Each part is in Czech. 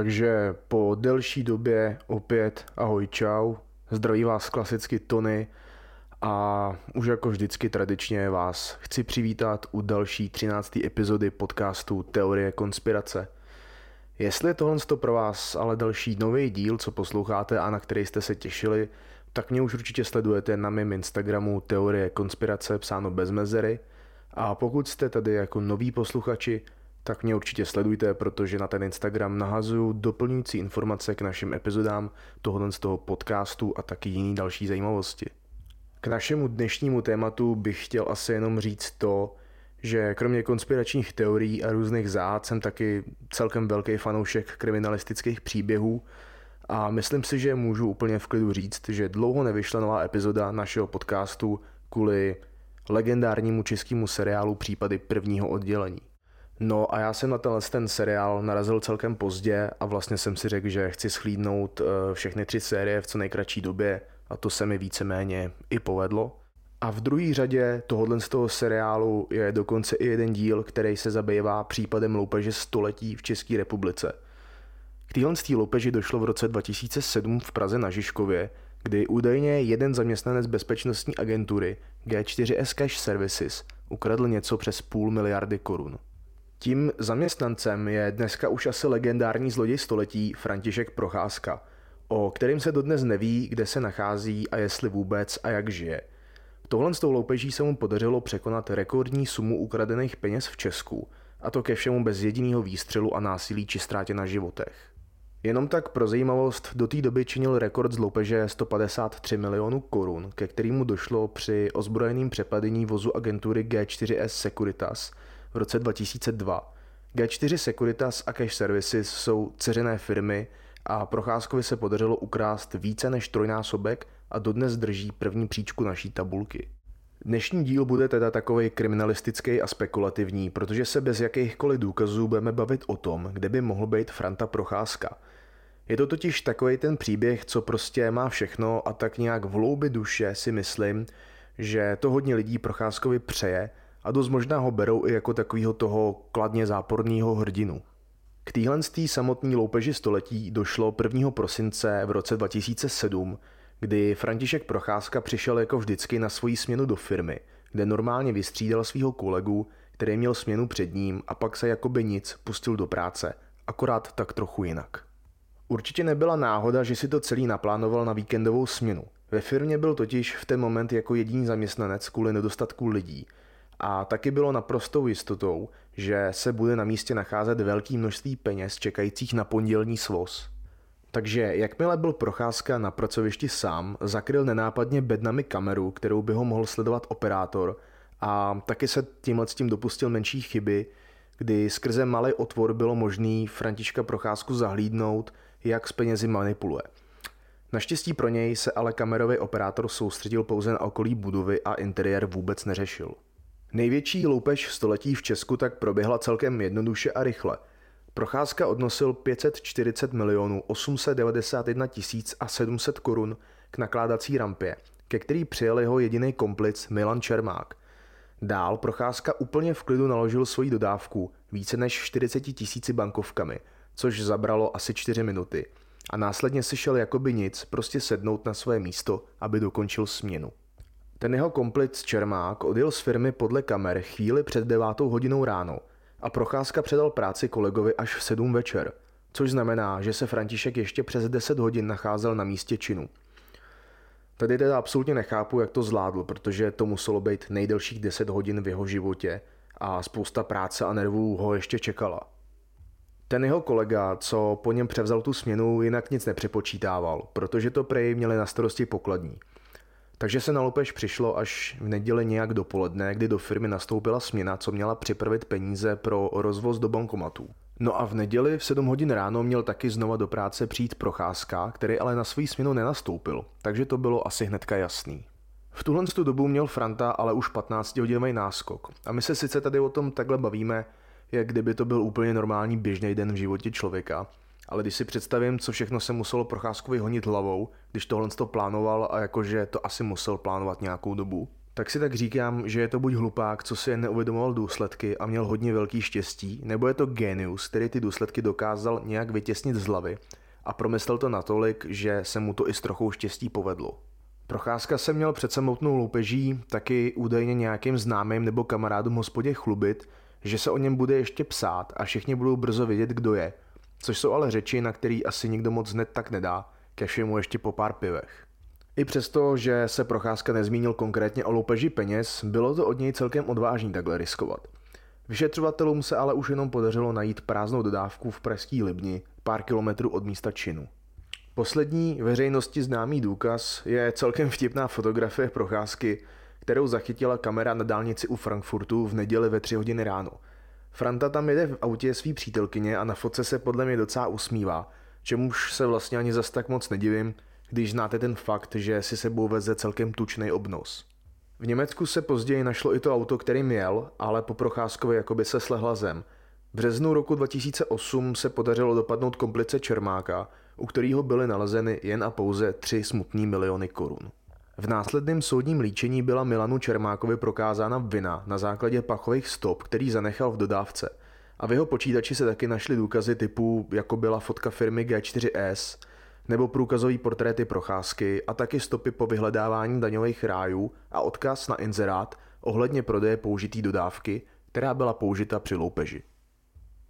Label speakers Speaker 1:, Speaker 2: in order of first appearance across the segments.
Speaker 1: Takže po delší době opět ahoj čau, zdraví vás klasicky Tony a už jako vždycky tradičně vás chci přivítat u další 13. epizody podcastu Teorie konspirace. Jestli je tohle pro vás ale další nový díl, co posloucháte a na který jste se těšili, tak mě už určitě sledujete na mém Instagramu Teorie konspirace psáno bez mezery a pokud jste tady jako noví posluchači, tak mě určitě sledujte, protože na ten Instagram nahazuju doplňující informace k našim epizodám tohoto z toho podcastu a taky jiný další zajímavosti. K našemu dnešnímu tématu bych chtěl asi jenom říct to, že kromě konspiračních teorií a různých záhad jsem taky celkem velký fanoušek kriminalistických příběhů a myslím si, že můžu úplně v klidu říct, že dlouho nevyšla nová epizoda našeho podcastu kvůli legendárnímu českému seriálu Případy prvního oddělení. No a já jsem na tenhle ten seriál narazil celkem pozdě a vlastně jsem si řekl, že chci schlídnout eh, všechny tři série v co nejkratší době a to se mi víceméně i povedlo. A v druhé řadě tohohle z toho seriálu je dokonce i jeden díl, který se zabývá případem loupeže století v České republice. K téhle loupeži došlo v roce 2007 v Praze na Žižkově, kdy údajně jeden zaměstnanec bezpečnostní agentury G4S Cash Services ukradl něco přes půl miliardy korun. Tím zaměstnancem je dneska už asi legendární zloděj století František Procházka, o kterým se dodnes neví, kde se nachází a jestli vůbec a jak žije. Tohle s tou loupeží se mu podařilo překonat rekordní sumu ukradených peněz v Česku, a to ke všemu bez jediného výstřelu a násilí či ztrátě na životech. Jenom tak pro zajímavost, do té doby činil rekord z loupeže 153 milionů korun, ke kterému došlo při ozbrojeným přepadení vozu agentury G4S Securitas v roce 2002. G4 Securitas a Cash Services jsou ceřené firmy a Procházkovi se podařilo ukrást více než trojnásobek a dodnes drží první příčku naší tabulky. Dnešní díl bude teda takový kriminalistický a spekulativní, protože se bez jakýchkoliv důkazů budeme bavit o tom, kde by mohl být Franta Procházka. Je to totiž takový ten příběh, co prostě má všechno a tak nějak v hloubi duše si myslím, že to hodně lidí Procházkovi přeje a dost možná ho berou i jako takového toho kladně záporného hrdinu. K téhle samotné loupeži století došlo 1. prosince v roce 2007, kdy František Procházka přišel jako vždycky na svoji směnu do firmy, kde normálně vystřídal svého kolegu, který měl směnu před ním a pak se jakoby nic pustil do práce, akorát tak trochu jinak. Určitě nebyla náhoda, že si to celý naplánoval na víkendovou směnu. Ve firmě byl totiž v ten moment jako jediný zaměstnanec kvůli nedostatku lidí a taky bylo naprostou jistotou, že se bude na místě nacházet velké množství peněz čekajících na pondělní svoz. Takže jakmile byl Procházka na pracovišti sám, zakryl nenápadně bednami kameru, kterou by ho mohl sledovat operátor a taky se tímhle s tím dopustil menší chyby, kdy skrze malý otvor bylo možný Františka Procházku zahlídnout, jak s penězi manipuluje. Naštěstí pro něj se ale kamerový operátor soustředil pouze na okolí budovy a interiér vůbec neřešil. Největší loupež století v Česku tak proběhla celkem jednoduše a rychle. Procházka odnosil 540 milionů 891 tisíc a 700 korun k nakládací rampě, ke který přijel jeho jediný komplic Milan Čermák. Dál Procházka úplně v klidu naložil svoji dodávku více než 40 tisíci bankovkami, což zabralo asi 4 minuty. A následně si šel jakoby nic, prostě sednout na své místo, aby dokončil směnu. Ten jeho komplic Čermák odjel z firmy podle kamer chvíli před devátou hodinou ráno a Procházka předal práci kolegovi až v sedm večer, což znamená, že se František ještě přes 10 hodin nacházel na místě činu. Tady teda absolutně nechápu, jak to zvládl, protože to muselo být nejdelších 10 hodin v jeho životě a spousta práce a nervů ho ještě čekala. Ten jeho kolega, co po něm převzal tu směnu, jinak nic nepřepočítával, protože to prej měli na starosti pokladní – takže se na loupež přišlo až v neděli nějak dopoledne, kdy do firmy nastoupila směna, co měla připravit peníze pro rozvoz do bankomatů. No a v neděli v 7 hodin ráno měl taky znova do práce přijít Procházka, který ale na svou směnu nenastoupil, takže to bylo asi hnedka jasný. V tuhle dobu měl Franta ale už 15 hodinový náskok. A my se sice tady o tom takhle bavíme, jak kdyby to byl úplně normální běžný den v životě člověka, ale když si představím, co všechno se muselo Procházkovi honit hlavou, když tohle to plánoval a jakože to asi musel plánovat nějakou dobu, Tak si tak říkám, že je to buď hlupák, co si jen neuvědomoval důsledky a měl hodně velký štěstí, nebo je to genius, který ty důsledky dokázal nějak vytěsnit z hlavy a promyslel to natolik, že se mu to i s trochou štěstí povedlo. Procházka se měl před samotnou loupeží taky údajně nějakým známým nebo kamarádům hospodě chlubit, že se o něm bude ještě psát a všichni budou brzo vědět, kdo je. Což jsou ale řeči, na který asi nikdo moc hned tak nedá, ke všemu ještě po pár pivech. I přesto, že se Procházka nezmínil konkrétně o loupeži peněz, bylo to od něj celkem odvážný takhle riskovat. Vyšetřovatelům se ale už jenom podařilo najít prázdnou dodávku v pražský Libni, pár kilometrů od místa činu. Poslední veřejnosti známý důkaz je celkem vtipná fotografie procházky, kterou zachytila kamera na dálnici u Frankfurtu v neděli ve 3 hodiny ráno. Franta tam jede v autě svý přítelkyně a na fotce se podle mě docela usmívá, čemuž se vlastně ani zas tak moc nedivím, když znáte ten fakt, že si sebou veze celkem tučný obnos. V Německu se později našlo i to auto, kterým jel, ale po Procházkovi jakoby se slehla zem. V březnu roku 2008 se podařilo dopadnout komplice Čermáka, u kterého byly nalezeny jen a pouze 3 smutní miliony korun. V následném soudním líčení byla Milanu Čermákovi prokázána vina na základě pachových stop, který zanechal v dodávce. A v jeho počítači se taky našly důkazy typu, jako byla fotka firmy G4S, nebo průkazový portréty procházky a taky stopy po vyhledávání daňových rájů a odkaz na inzerát ohledně prodeje použitý dodávky, která byla použita při loupeži.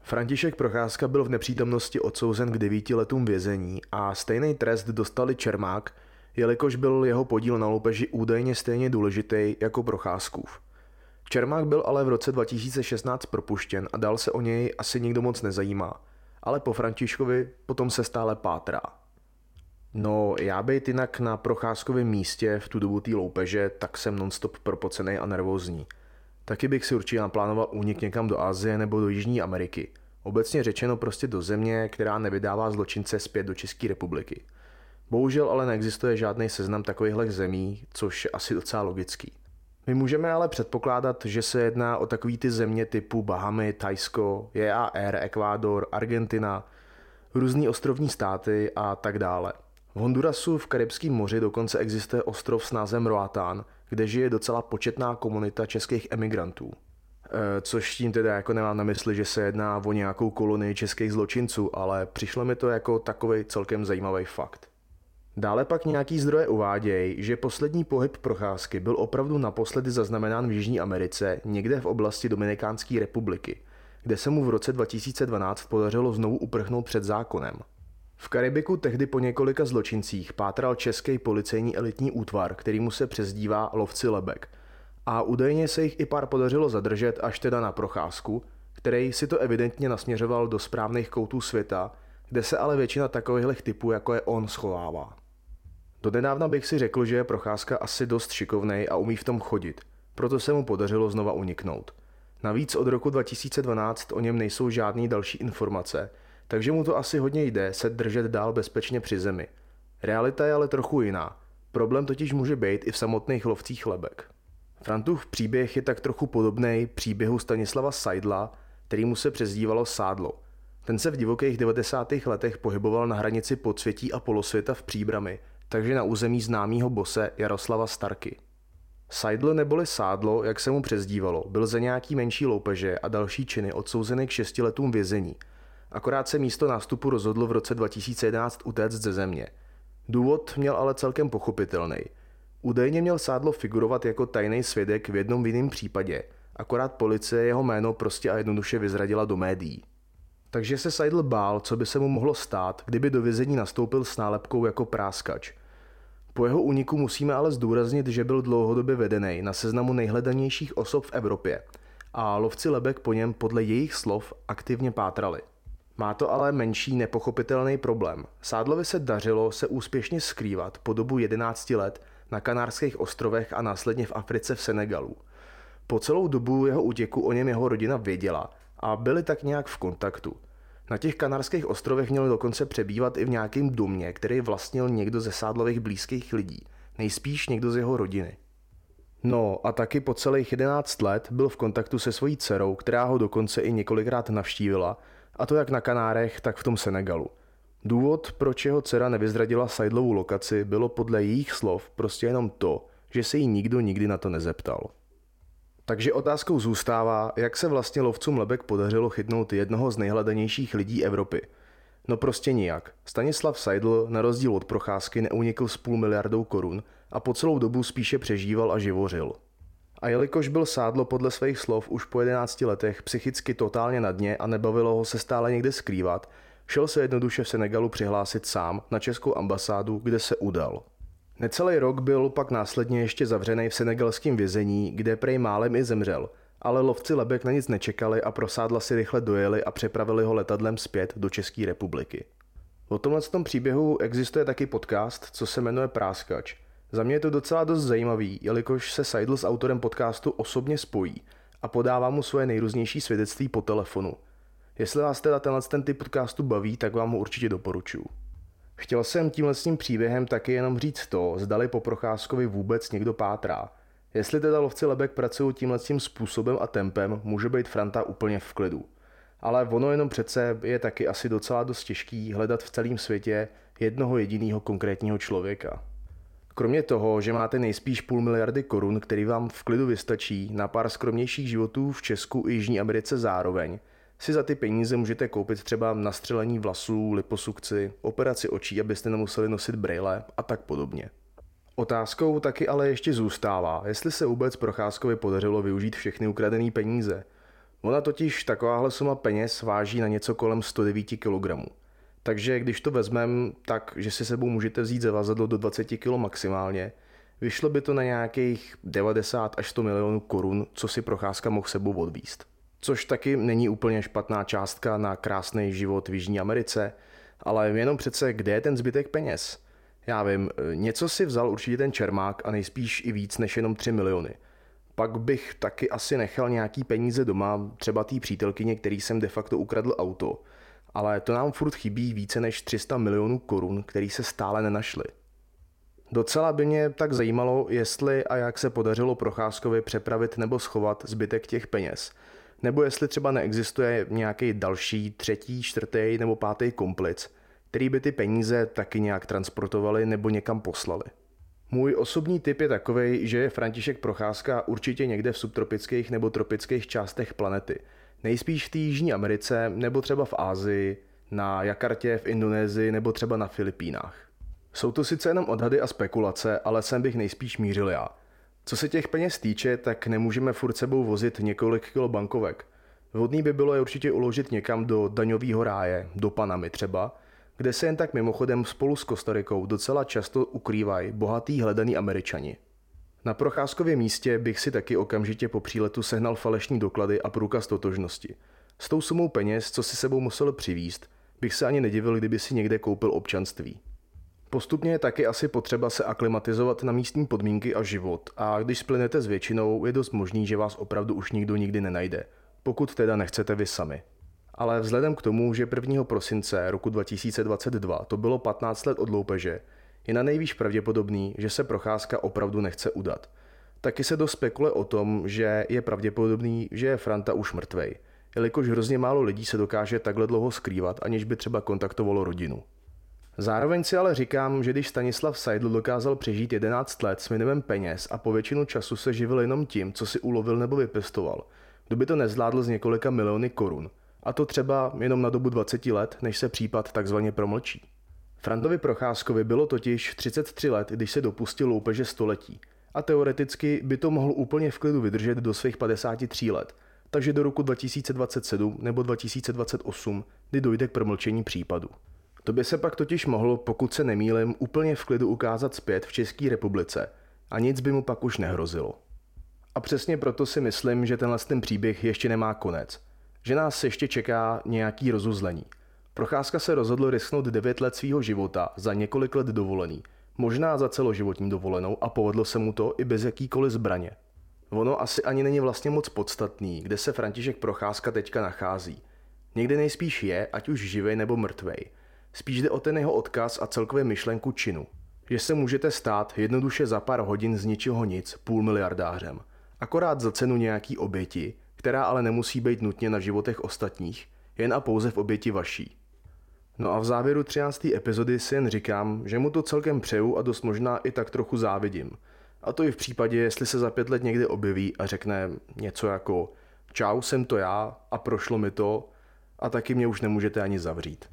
Speaker 1: František Procházka byl v nepřítomnosti odsouzen k devíti letům vězení a stejný trest dostali Čermák, jelikož byl jeho podíl na loupeži údajně stejně důležitý jako Procházkův. Čermák byl ale v roce 2016 propuštěn a dál se o něj asi nikdo moc nezajímá, ale po Františkovi potom se stále pátrá. No, já být jinak na procházkovém místě v tu dobu té loupeže, tak jsem nonstop propocený a nervózní. Taky bych si určitě naplánoval únik někam do Asie nebo do Jižní Ameriky. Obecně řečeno prostě do země, která nevydává zločince zpět do České republiky. Bohužel ale neexistuje žádný seznam takovýchhle zemí, což je asi docela logický. My můžeme ale předpokládat, že se jedná o takový ty země typu Bahamy, Tajsko, JAR, Ekvádor, Argentina, různý ostrovní státy a tak dále. V Hondurasu v Karibském moři dokonce existuje ostrov s názvem Roatán, kde žije docela početná komunita českých emigrantů. E, což tím teda jako nemám na mysli, že se jedná o nějakou kolonii českých zločinců, ale přišlo mi to jako takový celkem zajímavý fakt. Dále pak nějaký zdroje uvádějí, že poslední pohyb procházky byl opravdu naposledy zaznamenán v Jižní Americe, někde v oblasti Dominikánské republiky, kde se mu v roce 2012 podařilo znovu uprchnout před zákonem. V Karibiku tehdy po několika zločincích pátral český policejní elitní útvar, který mu se přezdívá Lovci Lebek. A údajně se jich i pár podařilo zadržet až teda na procházku, který si to evidentně nasměřoval do správných koutů světa, kde se ale většina takových typů, jako je on, schovává. Donedávna bych si řekl, že je procházka asi dost šikovnej a umí v tom chodit, proto se mu podařilo znova uniknout. Navíc od roku 2012 o něm nejsou žádné další informace, takže mu to asi hodně jde se držet dál bezpečně při zemi. Realita je ale trochu jiná. Problém totiž může být i v samotných lovcích lebek. Frantův příběh je tak trochu podobný příběhu Stanislava Seidla, který mu se přezdívalo Sádlo. Ten se v divokých 90. letech pohyboval na hranici podsvětí a polosvěta v Příbrami, takže na území známého bose Jaroslava Starky. Seidl neboli Sádlo, jak se mu přezdívalo, byl za nějaký menší loupeže a další činy odsouzený k šesti letům vězení – Akorát se místo nástupu rozhodl v roce 2011 utéct ze země. Důvod měl ale celkem pochopitelný. Údajně měl Sádlo figurovat jako tajný svědek v jednom jiném případě, akorát policie jeho jméno prostě a jednoduše vyzradila do médií. Takže se Seidl bál, co by se mu mohlo stát, kdyby do vězení nastoupil s nálepkou jako práskač. Po jeho úniku musíme ale zdůraznit, že byl dlouhodobě vedený na seznamu nejhledanějších osob v Evropě a lovci lebek po něm podle jejich slov aktivně pátrali. Má to ale menší nepochopitelný problém. Sádlovi se dařilo se úspěšně skrývat po dobu 11 let na Kanárských ostrovech a následně v Africe v Senegalu. Po celou dobu jeho útěku o něm jeho rodina věděla a byli tak nějak v kontaktu. Na těch kanárských ostrovech měl dokonce přebývat i v nějakém domě, který vlastnil někdo ze Sádlových blízkých lidí, nejspíš někdo z jeho rodiny. No a taky po celých 11 let byl v kontaktu se svojí dcerou, která ho dokonce i několikrát navštívila a to jak na Kanárech, tak v tom Senegalu. Důvod, proč jeho dcera nevyzradila Seidlovu lokaci, bylo podle jejich slov prostě jenom to, že se jí nikdo nikdy na to nezeptal. Takže otázkou zůstává, jak se vlastně lovcům lebek podařilo chytnout jednoho z nejhledanějších lidí Evropy. No prostě nijak. Stanislav Seidl na rozdíl od procházky neunikl s půl miliardou korun a po celou dobu spíše přežíval a živořil. A jelikož byl Sádlo podle svých slov už po 11 letech psychicky totálně na dně a nebavilo ho se stále někde skrývat, šel se jednoduše v Senegalu přihlásit sám na českou ambasádu, kde se udal. Necelý rok byl pak následně ještě zavřený v senegalském vězení, kde prej málem i zemřel, ale lovci lebek na nic nečekali a prosádla si rychle dojeli a přepravili ho letadlem zpět do České republiky. O tomhle tom příběhu existuje taky podcast, co se jmenuje Práskač. Za mě je to docela dost zajímavý, jelikož se Seidl s autorem podcastu osobně spojí a podává mu svoje nejrůznější svědectví po telefonu. Jestli vás teda tenhle ten typ podcastu baví, tak vám ho určitě doporučuji. Chtěl jsem tímhle s tím příběhem taky jenom říct to, zdali po Procházkovi vůbec někdo pátrá. Jestli teda lovci lebek pracují tímhle tím způsobem a tempem, může být Franta úplně v klidu. Ale ono jenom přece je taky asi docela dost těžký hledat v celém světě jednoho jediného konkrétního člověka. Kromě toho, že máte nejspíš půl miliardy korun, který vám v klidu vystačí na pár skromnějších životů v Česku i Jižní Americe zároveň, si za ty peníze můžete koupit třeba nastřelení vlasů, liposukci, operaci očí, abyste nemuseli nosit brýle a tak podobně. Otázkou taky ale ještě zůstává, jestli se vůbec Procházkovi podařilo využít všechny ukradené peníze. Ona totiž takováhle suma peněz váží na něco kolem 109 kg. Takže když to vezmeme tak, že si sebou můžete vzít zavazadlo do 20 kg maximálně, vyšlo by to na nějakých 90 až 100 milionů korun, co si Procházka mohl sebou odvíst. Což taky není úplně špatná částka na krásný život v Jižní Americe, ale jenom přece, kde je ten zbytek peněz? Já vím, něco si vzal určitě ten Čermák a nejspíš i víc než jenom 3 miliony. Pak bych taky asi nechal nějaký peníze doma, třeba té přítelkyně, který jsem de facto ukradl auto. Ale to nám furt chybí více než 300 milionů korun, který se stále nenašly. Docela by mě tak zajímalo, jestli a jak se podařilo Procházkovi přepravit nebo schovat zbytek těch peněz – nebo jestli třeba neexistuje nějaký další třetí, čtvrtý nebo pátý komplic, který by ty peníze taky nějak transportovali nebo někam poslali. Můj osobní tip je takový, že je František Procházka určitě někde v subtropických nebo tropických částech planety. Nejspíš v té Jižní Americe nebo třeba v Ázii, na Jakartě v Indonésii nebo třeba na Filipínách. Jsou to sice jenom odhady a spekulace, ale sem bych nejspíš mířil já – co se těch peněz týče, tak nemůžeme furt sebou vozit několik kilo bankovek. Vhodný by bylo je určitě uložit někam do daňového ráje, do Panamy třeba, kde se jen tak mimochodem spolu s Kostarikou docela často ukrývají bohatý hledaný američani. Na procházkově místě bych si taky okamžitě po příletu sehnal falešní doklady a průkaz totožnosti. S tou sumou peněz, co si sebou musel přivíst, bych se ani nedivil, kdyby si někde koupil občanství. Postupně je taky asi potřeba se aklimatizovat na místní podmínky a život a když splynete s většinou, je dost možný, že vás opravdu už nikdo nikdy nenajde, pokud teda nechcete vy sami. Ale vzhledem k tomu, že 1. prosince roku 2022 to bylo 15 let od loupeže, je na nejvýš pravděpodobný, že se procházka opravdu nechce udat. Taky se dost spekuluje o tom, že je pravděpodobný, že je Franta už mrtvej, jelikož hrozně málo lidí se dokáže takhle dlouho skrývat, aniž by třeba kontaktovalo rodinu. Zároveň si ale říkám, že když Stanislav Seidl dokázal přežít 11 let s minimem peněz a po většinu času se živil jenom tím, co si ulovil nebo vypěstoval, kdo by to nezvládl z několika miliony korun. A to třeba jenom na dobu 20 let, než se případ takzvaně promlčí. Frantovi Procházkovi bylo totiž 33 let, když se dopustil loupeže století. A teoreticky by to mohl úplně v klidu vydržet do svých 53 let, takže do roku 2027 nebo 2028, kdy dojde k promlčení případu. To by se pak totiž mohlo, pokud se nemýlim, úplně v klidu ukázat zpět v České republice a nic by mu pak už nehrozilo. A přesně proto si myslím, že tenhle ten příběh ještě nemá konec. Že nás ještě čeká nějaký rozuzlení. Procházka se rozhodl risknout 9 let svého života za několik let dovolený, možná za celoživotní dovolenou a povedlo se mu to i bez jakýkoliv zbraně. Ono asi ani není vlastně moc podstatný, kde se František Procházka teďka nachází. Někde nejspíš je, ať už živej nebo mrtvej – Spíš jde o ten jeho odkaz a celkově myšlenku činu. Že se můžete stát jednoduše za pár hodin z ničeho nic půl miliardářem. Akorát za cenu nějaký oběti, která ale nemusí být nutně na životech ostatních, jen a pouze v oběti vaší. No a v závěru 13. epizody si jen říkám, že mu to celkem přeju a dost možná i tak trochu závidím. A to i v případě, jestli se za pět let někdy objeví a řekne něco jako čau, jsem to já a prošlo mi to a taky mě už nemůžete ani zavřít.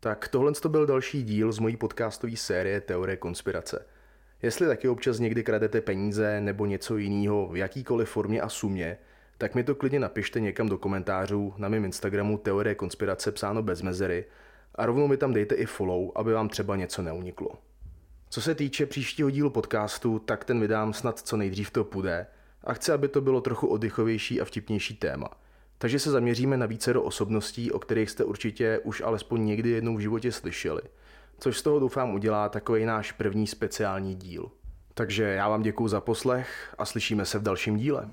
Speaker 1: Tak tohle to byl další díl z mojí podcastové série Teorie konspirace. Jestli taky občas někdy kradete peníze nebo něco jiného v jakýkoliv formě a sumě, tak mi to klidně napište někam do komentářů na mém Instagramu Teorie konspirace psáno bez mezery a rovnou mi tam dejte i follow, aby vám třeba něco neuniklo. Co se týče příštího dílu podcastu, tak ten vydám snad co nejdřív to půjde a chci, aby to bylo trochu oddychovější a vtipnější téma. Takže se zaměříme na více do osobností, o kterých jste určitě už alespoň někdy jednou v životě slyšeli. Což z toho doufám udělá takový náš první speciální díl. Takže já vám děkuji za poslech a slyšíme se v dalším díle.